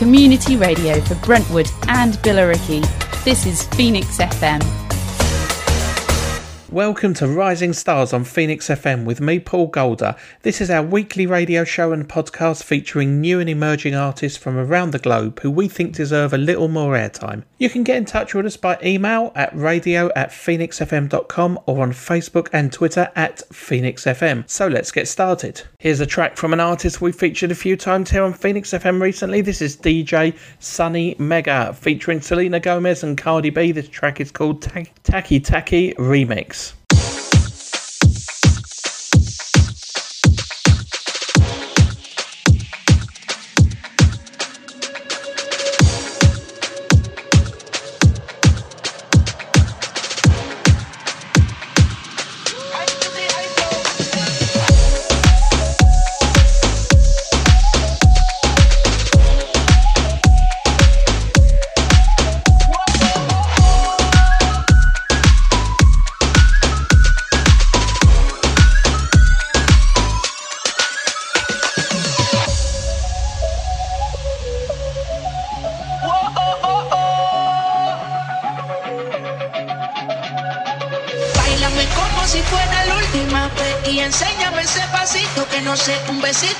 community radio for Brentwood and Billericay. This is Phoenix FM. Welcome to Rising Stars on Phoenix FM with me, Paul Golder. This is our weekly radio show and podcast featuring new and emerging artists from around the globe who we think deserve a little more airtime. You can get in touch with us by email at radio at phoenixfm.com or on Facebook and Twitter at phoenixfm. So let's get started. Here's a track from an artist we featured a few times here on Phoenix FM recently. This is DJ Sunny Mega featuring Selena Gomez and Cardi B. This track is called Taki Taki Remix. un besito.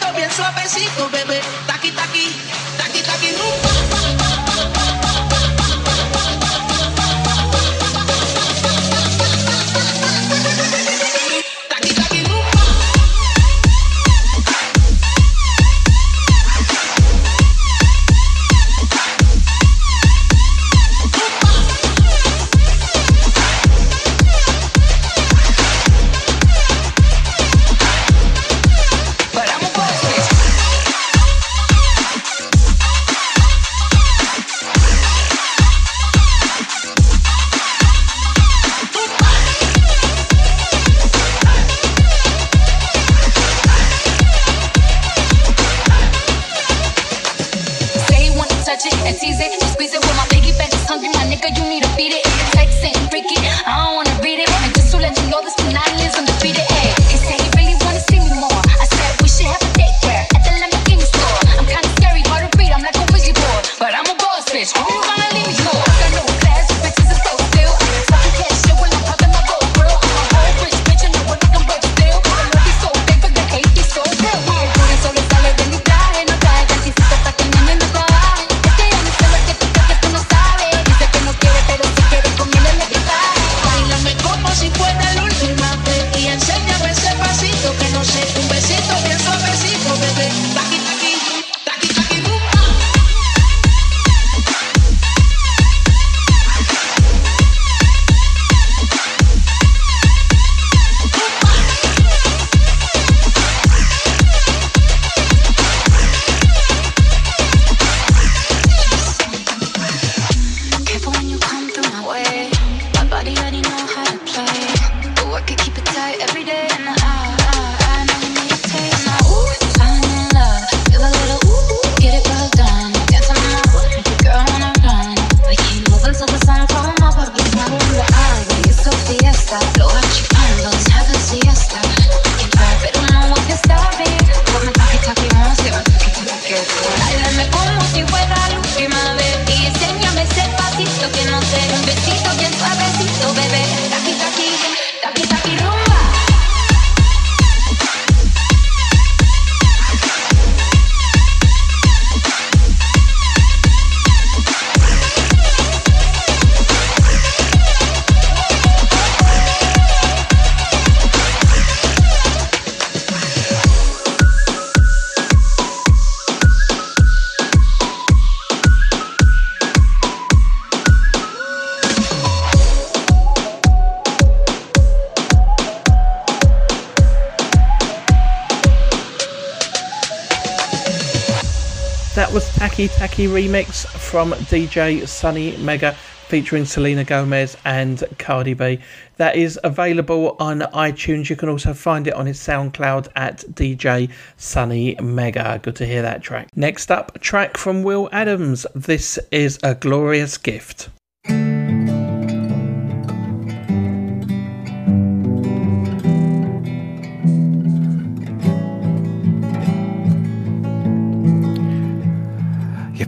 Taki remix from DJ Sunny Mega featuring Selena Gomez and Cardi B. That is available on iTunes. You can also find it on his SoundCloud at DJ Sunny Mega. Good to hear that track. Next up, track from Will Adams. This is a glorious gift.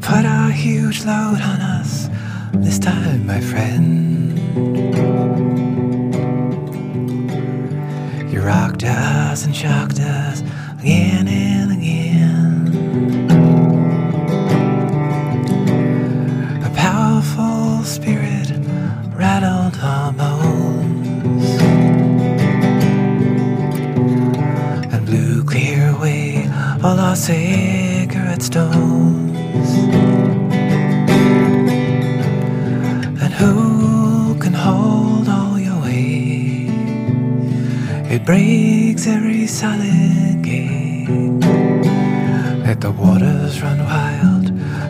Put a huge load on us this time, my friend. You rocked us and shocked us again and again. A powerful spirit rattled our bones and blew clear away all our cigarette stones. Breaks every solid gate. Let the waters run wild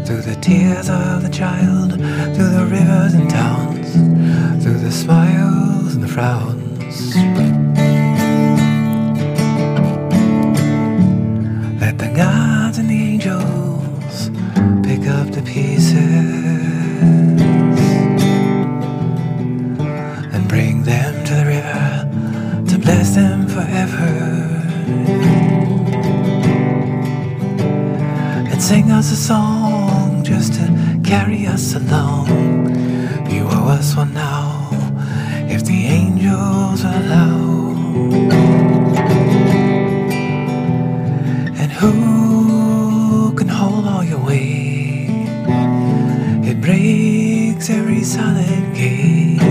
through the tears of the child, through the rivers and towns, through the smiles and the frowns. Let the gods and the angels pick up the pieces us a song just to carry us along. You owe us one now if the angels allow. And who can hold all your weight? It breaks every solid gate.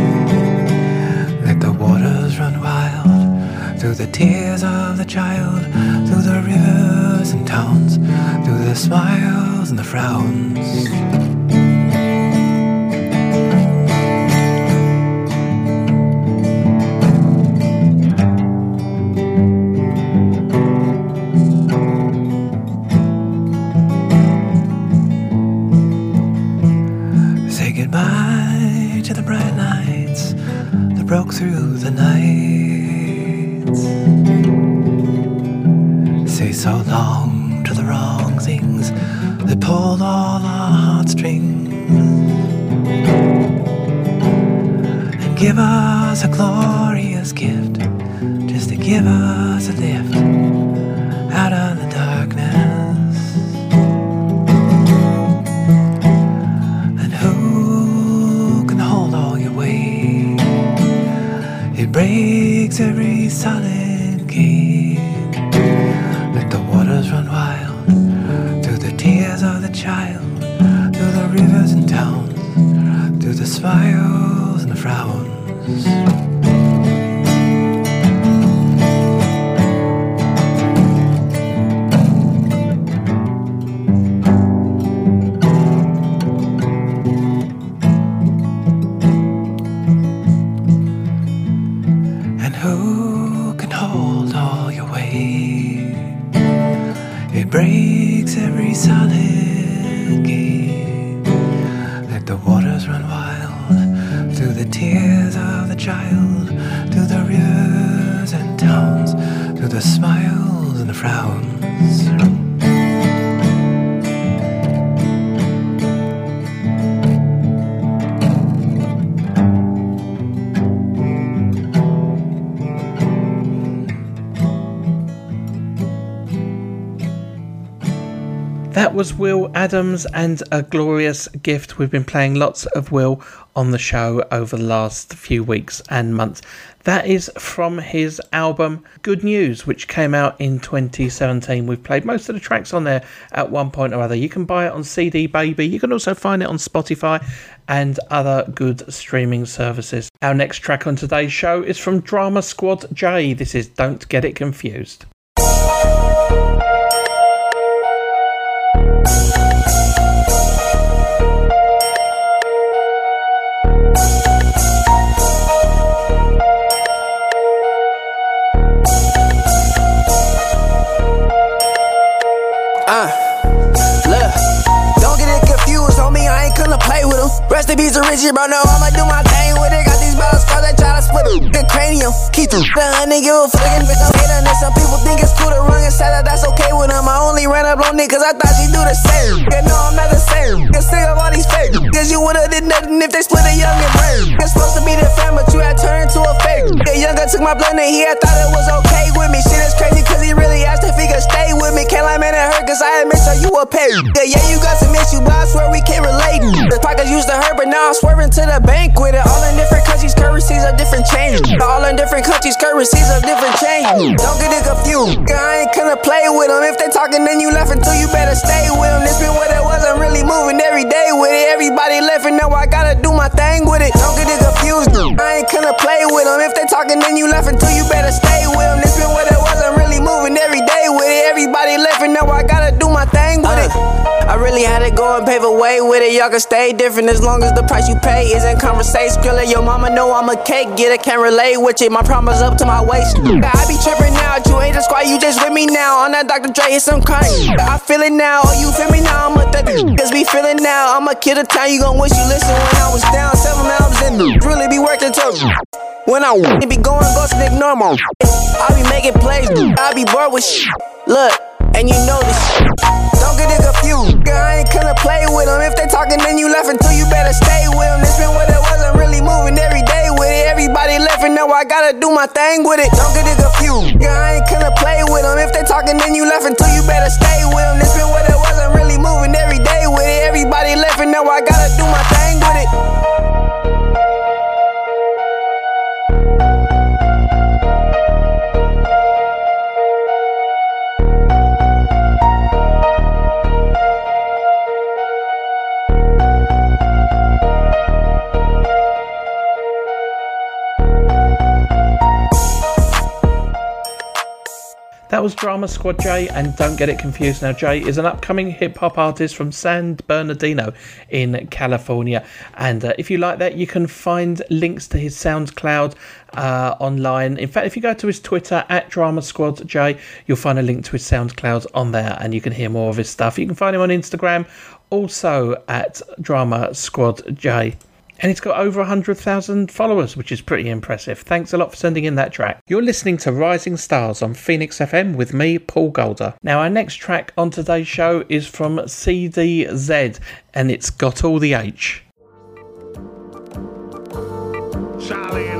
Let the waters run wild through the tears of the child, through the rivers and towns, through the smiles and the frowns. Say goodbye to the bright lights that broke through the night. Say so long things that pulled all our heartstrings. And give us a glorious gift just to give us a lift who can hold all your weight? It breaks every solid gate. Let the waters run wild through the tears of the child, through the rivers and towns, through the smiles and the frowns. That was Will Adams and a glorious gift. We've been playing lots of Will on the show over the last few weeks and months. That is from his album Good News, which came out in 2017. We've played most of the tracks on there at one point or other. You can buy it on CD Baby. You can also find it on Spotify and other good streaming services. Our next track on today's show is from Drama Squad J. This is Don't Get It Confused. To Richie, bro. No, I'ma do my thing with it. Got cause they try to split it. The cranium, keep the honey, give a fucking bitch. I'm hating and some people think it's cool to run say that that's okay with them. I only ran up on niggas, I thought she do the same. Yeah, no, I'm not the same. Get sick of all these fake. Cause you would've did nothing if they split a young and brave. It's supposed to be the fan, but you had turned to a fake. The younger took my blend and he had thought it was okay with me. Shit is crazy cause he really asked if he could stay with me. Can't lie, man, it hurt cause I admit so you a pet. Yeah, yeah, you got some issues, but I swear we can't relate. The pockets used to hurt, but now I'm swerving to the bank with it. All in different countries, currencies are different change. All in different countries, currencies are different change. Don't get it confused. I ain't gonna play with them. If they talking, then you laughing too, you better stay with them. This been what it was, I'm really moving every day with it. Everybody laughing, now I gotta do my thing with it. Don't get it confused. I ain't gonna play with them. If they talking, then you laughing too, you better stay with them. This been what it was, I'm really moving every day with it. Everybody laughing, now I gotta it. I really had to go and pave a way with it. Y'all can stay different as long as the price you pay is in conversation. Skrilla, your mama know I'm a cake getter, can't relate with it. My promise up to my waist. I be tripping now, you ain't a squad, you just with me now. On that Dr. Dre, hit some kind. I feel it now, oh, you feel me now? I'm a that cause we feeling now. I'm a kid of time, you gon' wish you listen when I was down. Seven albums in, really be working tough. When I be going and ignore my I be making plays, I be bored with shit. Look, and you know this. Don't get it confused. girl, I ain't gonna play with them. If they talking, then you laughing too, you better stay with them. This been what it was, I'm really moving every day with it. Everybody laughing, now I gotta do my thing with it. Don't get it confused. Drama Squad J, and don't get it confused now. Jay is an upcoming hip hop artist from San Bernardino in California. And uh, if you like that, you can find links to his SoundCloud uh, online. In fact, if you go to his Twitter at Drama Squad J, you'll find a link to his SoundCloud on there, and you can hear more of his stuff. You can find him on Instagram, also at Drama Squad J and it's got over 100,000 followers, which is pretty impressive. Thanks a lot for sending in that track. You're listening to Rising Stars on Phoenix FM with me, Paul Golder. Now, our next track on today's show is from CDZ, and it's got all the H. Charlie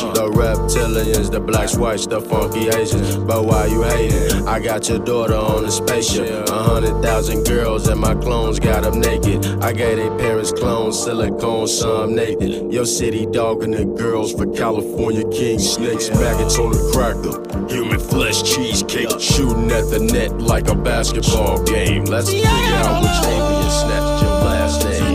The reptilians, the blacks, whites, the funky Asians. But why you hating? I got your daughter on a spaceship. A hundred thousand girls and my clones got them naked. I gave their parents clones, silicone, some naked. Your city dog and the girls for California king snakes. Maggots on the cracker. Human flesh cheesecake. Shooting at the net like a basketball game. Let's figure out which alien snatched your last name.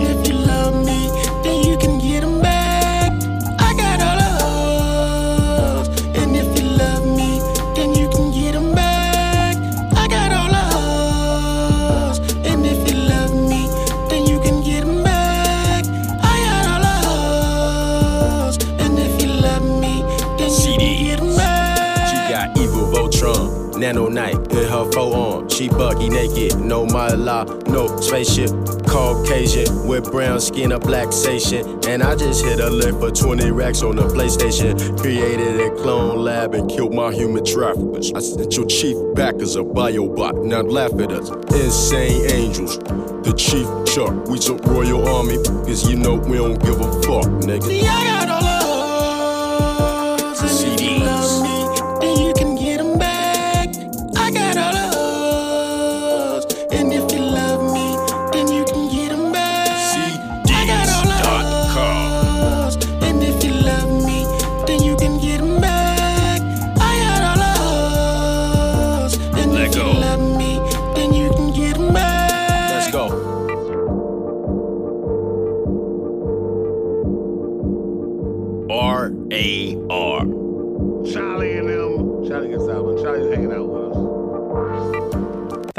Nano night in her forearm. She buggy naked, no my law, no spaceship. Caucasian with brown skin, a black station. And I just hit a lick for 20 racks on the PlayStation. Created a clone lab and killed my human traffickers. I sent your chief back as a biobot, now laugh at us. Insane angels. The chief Chuck, we some royal army, cause you know we don't give a fuck, nigga. See,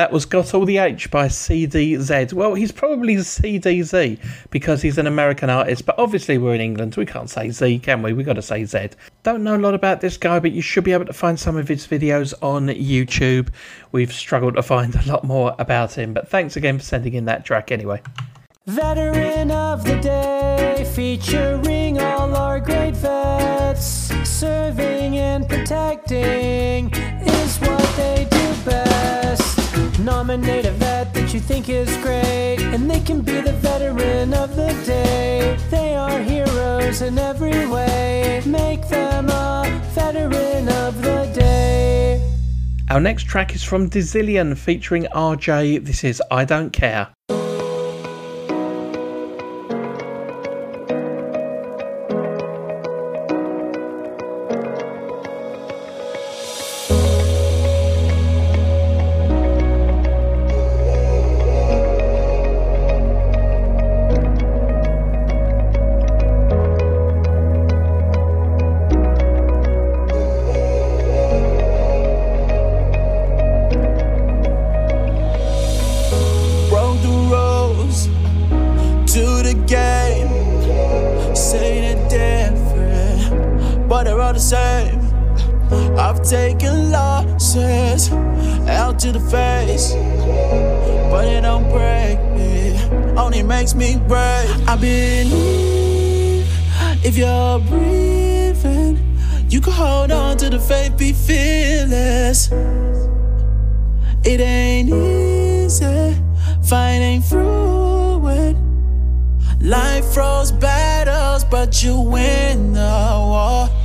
That was Got All the H by CDZ. Well, he's probably CDZ because he's an American artist, but obviously we're in England. so We can't say Z, can we? We've got to say Z. Don't know a lot about this guy, but you should be able to find some of his videos on YouTube. We've struggled to find a lot more about him, but thanks again for sending in that track anyway. Veteran of the Day, featuring all our great vets. Serving and protecting is what they do. Nominate a vet that you think is great, and they can be the veteran of the day. They are heroes in every way. Make them a veteran of the day. Our next track is from Dizillian featuring RJ. This is I Don't Care. But they're all the same. I've taken losses out to the face, but it don't break me, only makes me brave. I believe if you're breathing, you can hold on to the faith, be fearless. It ain't easy fighting through it. Life throws battles, but you win the war.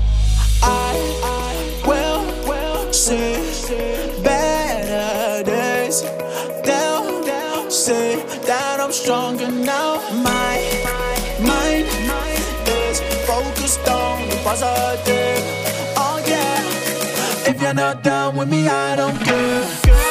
See better days. They'll, say that I'm stronger now. My mind is focused on the positive. Oh yeah. If you're not down with me, I don't care.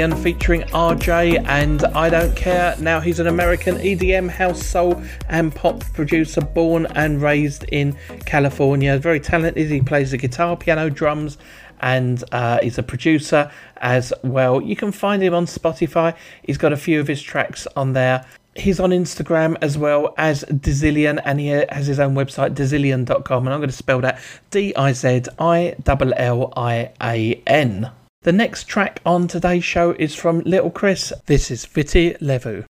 Was featuring RJ and I Don't Care. Now he's an American EDM, house, soul, and pop producer born and raised in California. Very talented. He plays the guitar, piano, drums, and uh, he's a producer as well. You can find him on Spotify. He's got a few of his tracks on there. He's on Instagram as well as Dizillian, and he has his own website, dizillian.com. And I'm going to spell that D I Z I L L I A N. The next track on today's show is from Little Chris. This is Viti Levu.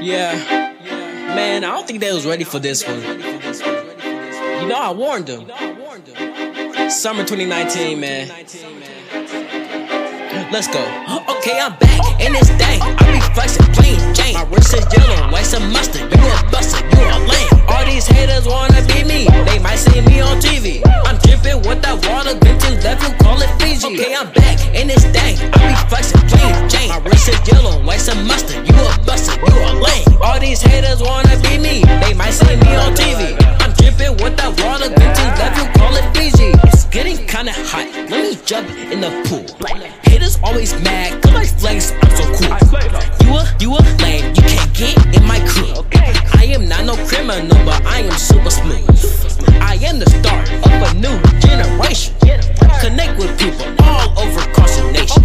Yeah. Man, I don't think they was ready for this one. You know I warned them. Summer 2019, man. Let's go. Okay, I'm back in this thing. I be flexing plain Jane. My wrist is yellow, white some mustard. You a buster, you a lame. All these haters wanna be me. They might see me on TV. I'm dripping with that water, to left, you call it Fiji. Okay, I'm back in this thing. I be flexing plain Jane. My wrist is yellow, white some mustard. You a buster, you a lame. All these haters wanna be me. They might see me on TV. I'm dripping with that water, to left, you call it Fiji. It's getting kinda hot. Let me jump in the pool. Haters always mad, cause I flex, I'm so cool. You a, you a lame, you can't get in my crew. I am not no criminal, but I am super smooth. I am the start of a new generation. Connect with people all over the nation.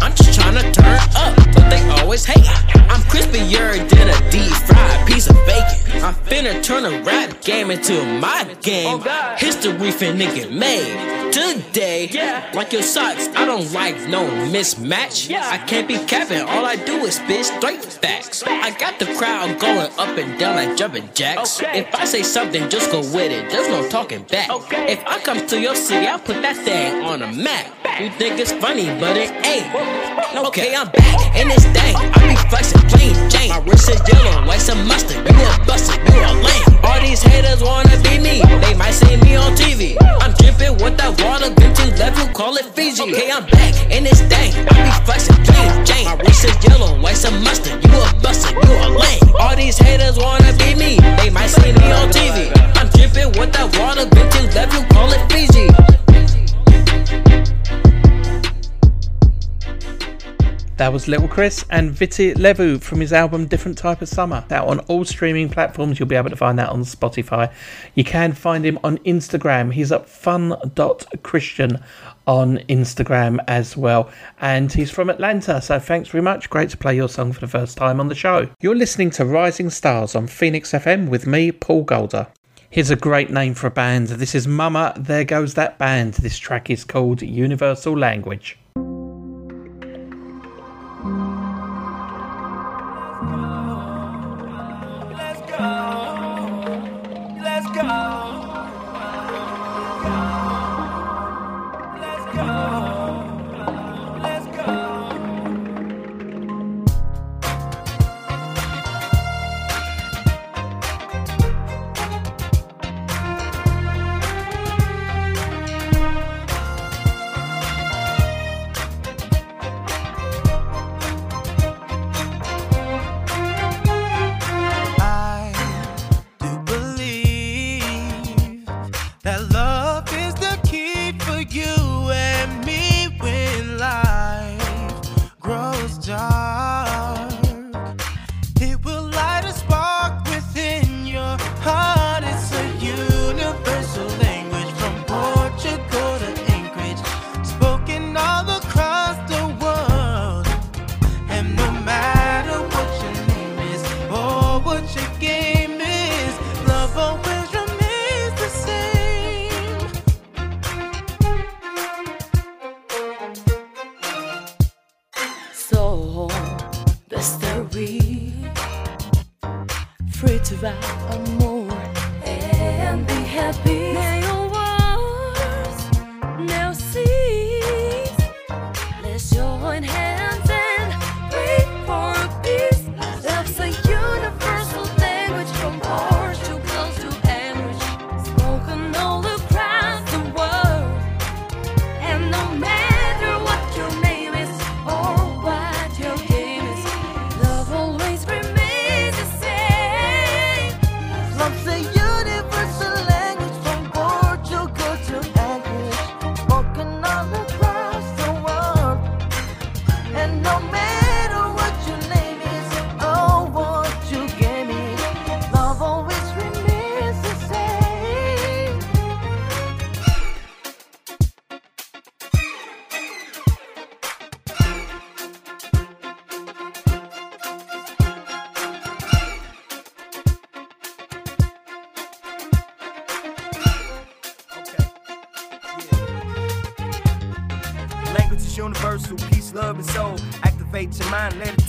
I'm just trying to turn up, but they always hate. I'm crispier than a deep fried piece of bacon. I'm finna turn a rap game into my game. History finna get made today. Like your socks, I don't like no mismatch. I can't be capping, all I do is spit straight facts. I got the crowd going up and down like jumping jacks. If I say something, just go with it. There's no talking back. If I come to your city, I'll put that thing on a map. You think it's funny, but it ain't. Okay, I'm back in this thing. I be flexing Jane. My wrist is yellow, like some mustard. You a busted, you a lame. All these haters wanna be me. They might see me on TV. I'm dripping with that water, good to left, you call it Fiji. Okay, I'm back in this thing. I be flexing plain Jane. My wrist is yellow, like some mustard. You a busted, you a lame. All these haters wanna be me. They might see me on TV. I'm dripping with that water, good to left, you call it Fiji. That was Little Chris and Viti Levu from his album Different Type of Summer. Out on all streaming platforms, you'll be able to find that on Spotify. You can find him on Instagram. He's at fun.christian on Instagram as well. And he's from Atlanta, so thanks very much. Great to play your song for the first time on the show. You're listening to Rising Stars on Phoenix FM with me, Paul Golder. Here's a great name for a band. This is Mama, There Goes That Band. This track is called Universal Language.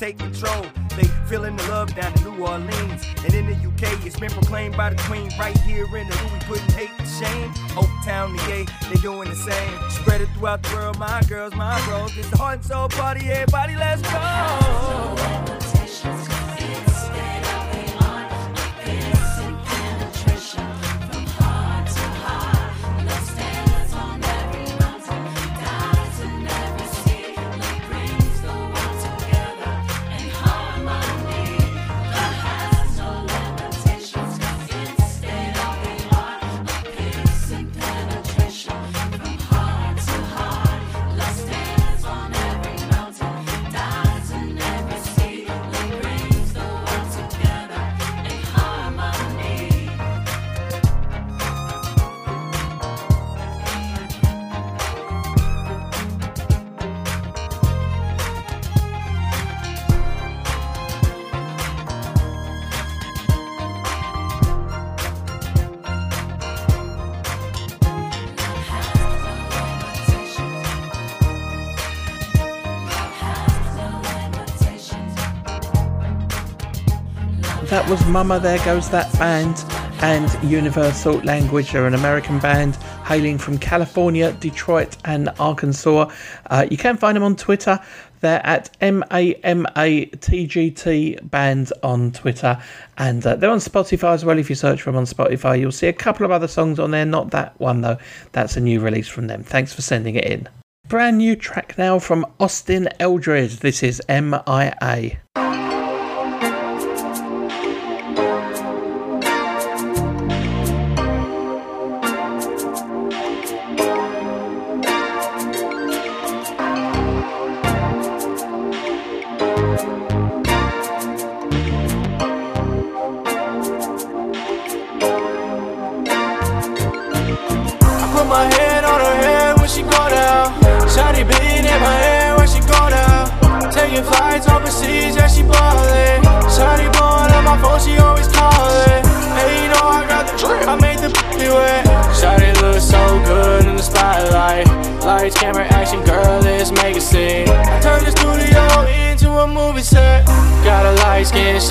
Take control. They feeling the love down in New Orleans. And in the UK, it's been proclaimed by the Queen right here in the we putting hate to shame. Oak Town, the gay, they doing the same. Spread it throughout the world, my girls, my bros. It's the heart and soul party, everybody, let's go. That was Mama There Goes That Band and Universal Language. They're an American band hailing from California, Detroit, and Arkansas. Uh, you can find them on Twitter. They're at MAMATGT Band on Twitter. And uh, they're on Spotify as well. If you search for them on Spotify, you'll see a couple of other songs on there. Not that one, though. That's a new release from them. Thanks for sending it in. Brand new track now from Austin Eldred. This is MIA.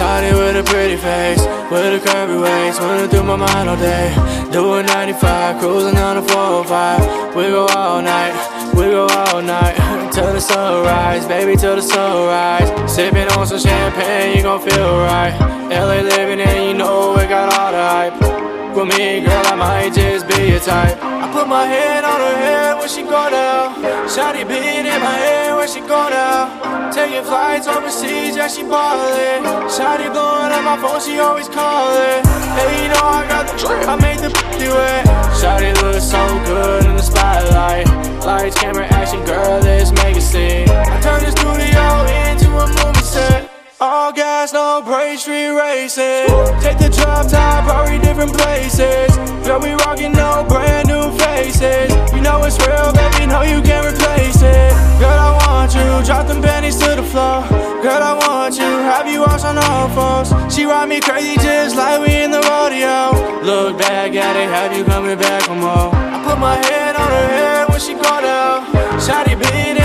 Shawty with a pretty face. With a curvy waist, running through my mind all day. Doing 95, cruising on the 405. We go all night, we go all night. Till the sunrise, baby, till the sunrise. Sipping on some champagne, you gon' feel right. LA living and you know we got all the hype. With me, girl, I might just be your type. I put my hand on her head when she go down. Shawty beating in my head when she go down. Taking flights overseas, yeah, she ballin'. Shawty blowing up my phone, she always callin'. Hey, you know I got the drip, I made the be wet. Shawty look so good in the spotlight. Lights, camera, action, girl, let's make a scene. I turn the studio into a movie set. All gas, no brake, street racing. Take the drop top, probably different places. Girl, we rockin' no brand new faces. You know it's real, baby, no, you can't replace it. Girl, I want you, drop them panties to the floor. Girl, I want you, have you watch on all fours. She ride me crazy just like we in the rodeo. Look back at it, have you coming back for more? I put my head on her head when she go down. Shawty beat in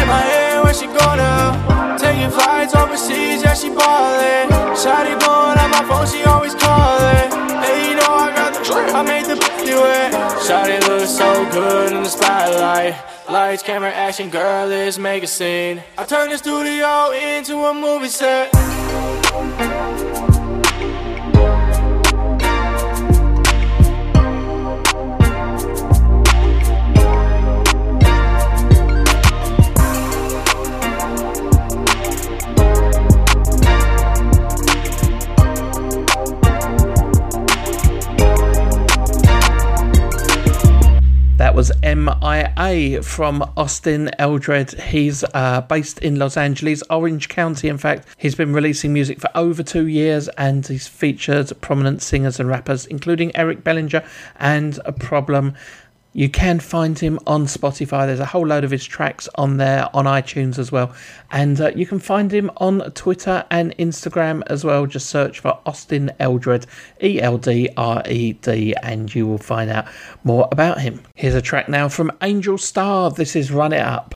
Taking flights overseas, yeah, she ballin'. Shawty blowing up my phone, she always callin'. Hey, you know I got the drip, I made the be wet. Shawty looks so good in the spotlight. Lights, camera, action, girl, let's make a scene. I turn the studio into a movie set. That was MIA from Austin Eldred. He's uh, based in Los Angeles, Orange County. In fact, he's been releasing music for over two years and he's featured prominent singers and rappers, including Eric Bellinger and A Problem. You can find him on Spotify. There's a whole load of his tracks on there, on iTunes as well. And uh, you can find him on Twitter and Instagram as well. Just search for Austin Eldred, E L D R E D, and you will find out more about him. Here's a track now from Angel Star. This is Run It Up.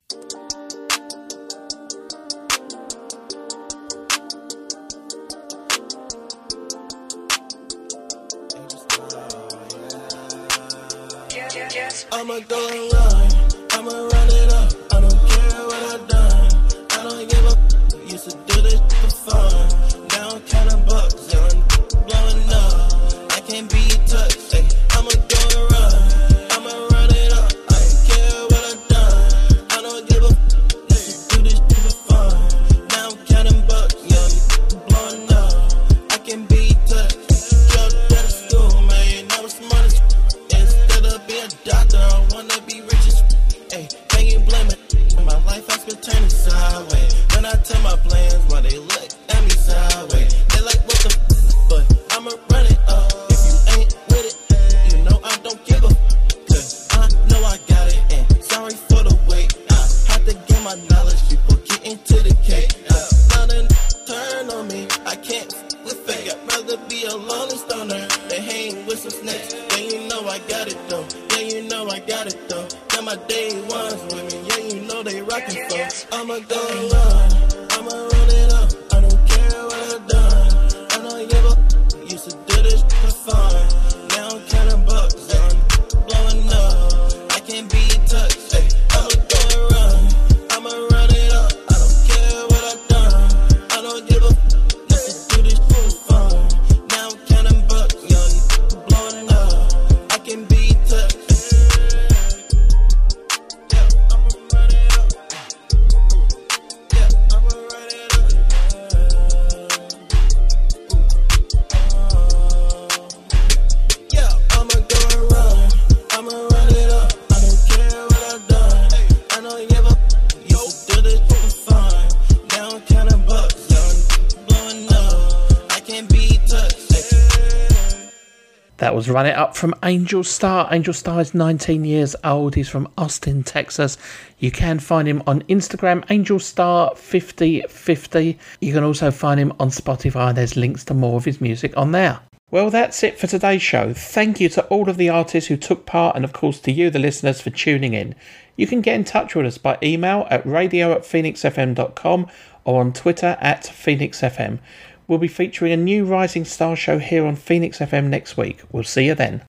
be Run it up from Angel Star. Angel Star is 19 years old. He's from Austin, Texas. You can find him on Instagram, Angel Star 5050. You can also find him on Spotify. There's links to more of his music on there. Well, that's it for today's show. Thank you to all of the artists who took part, and of course to you, the listeners, for tuning in. You can get in touch with us by email at radio at phoenixfm.com or on Twitter at phoenixfm. We'll be featuring a new Rising Star show here on Phoenix FM next week. We'll see you then.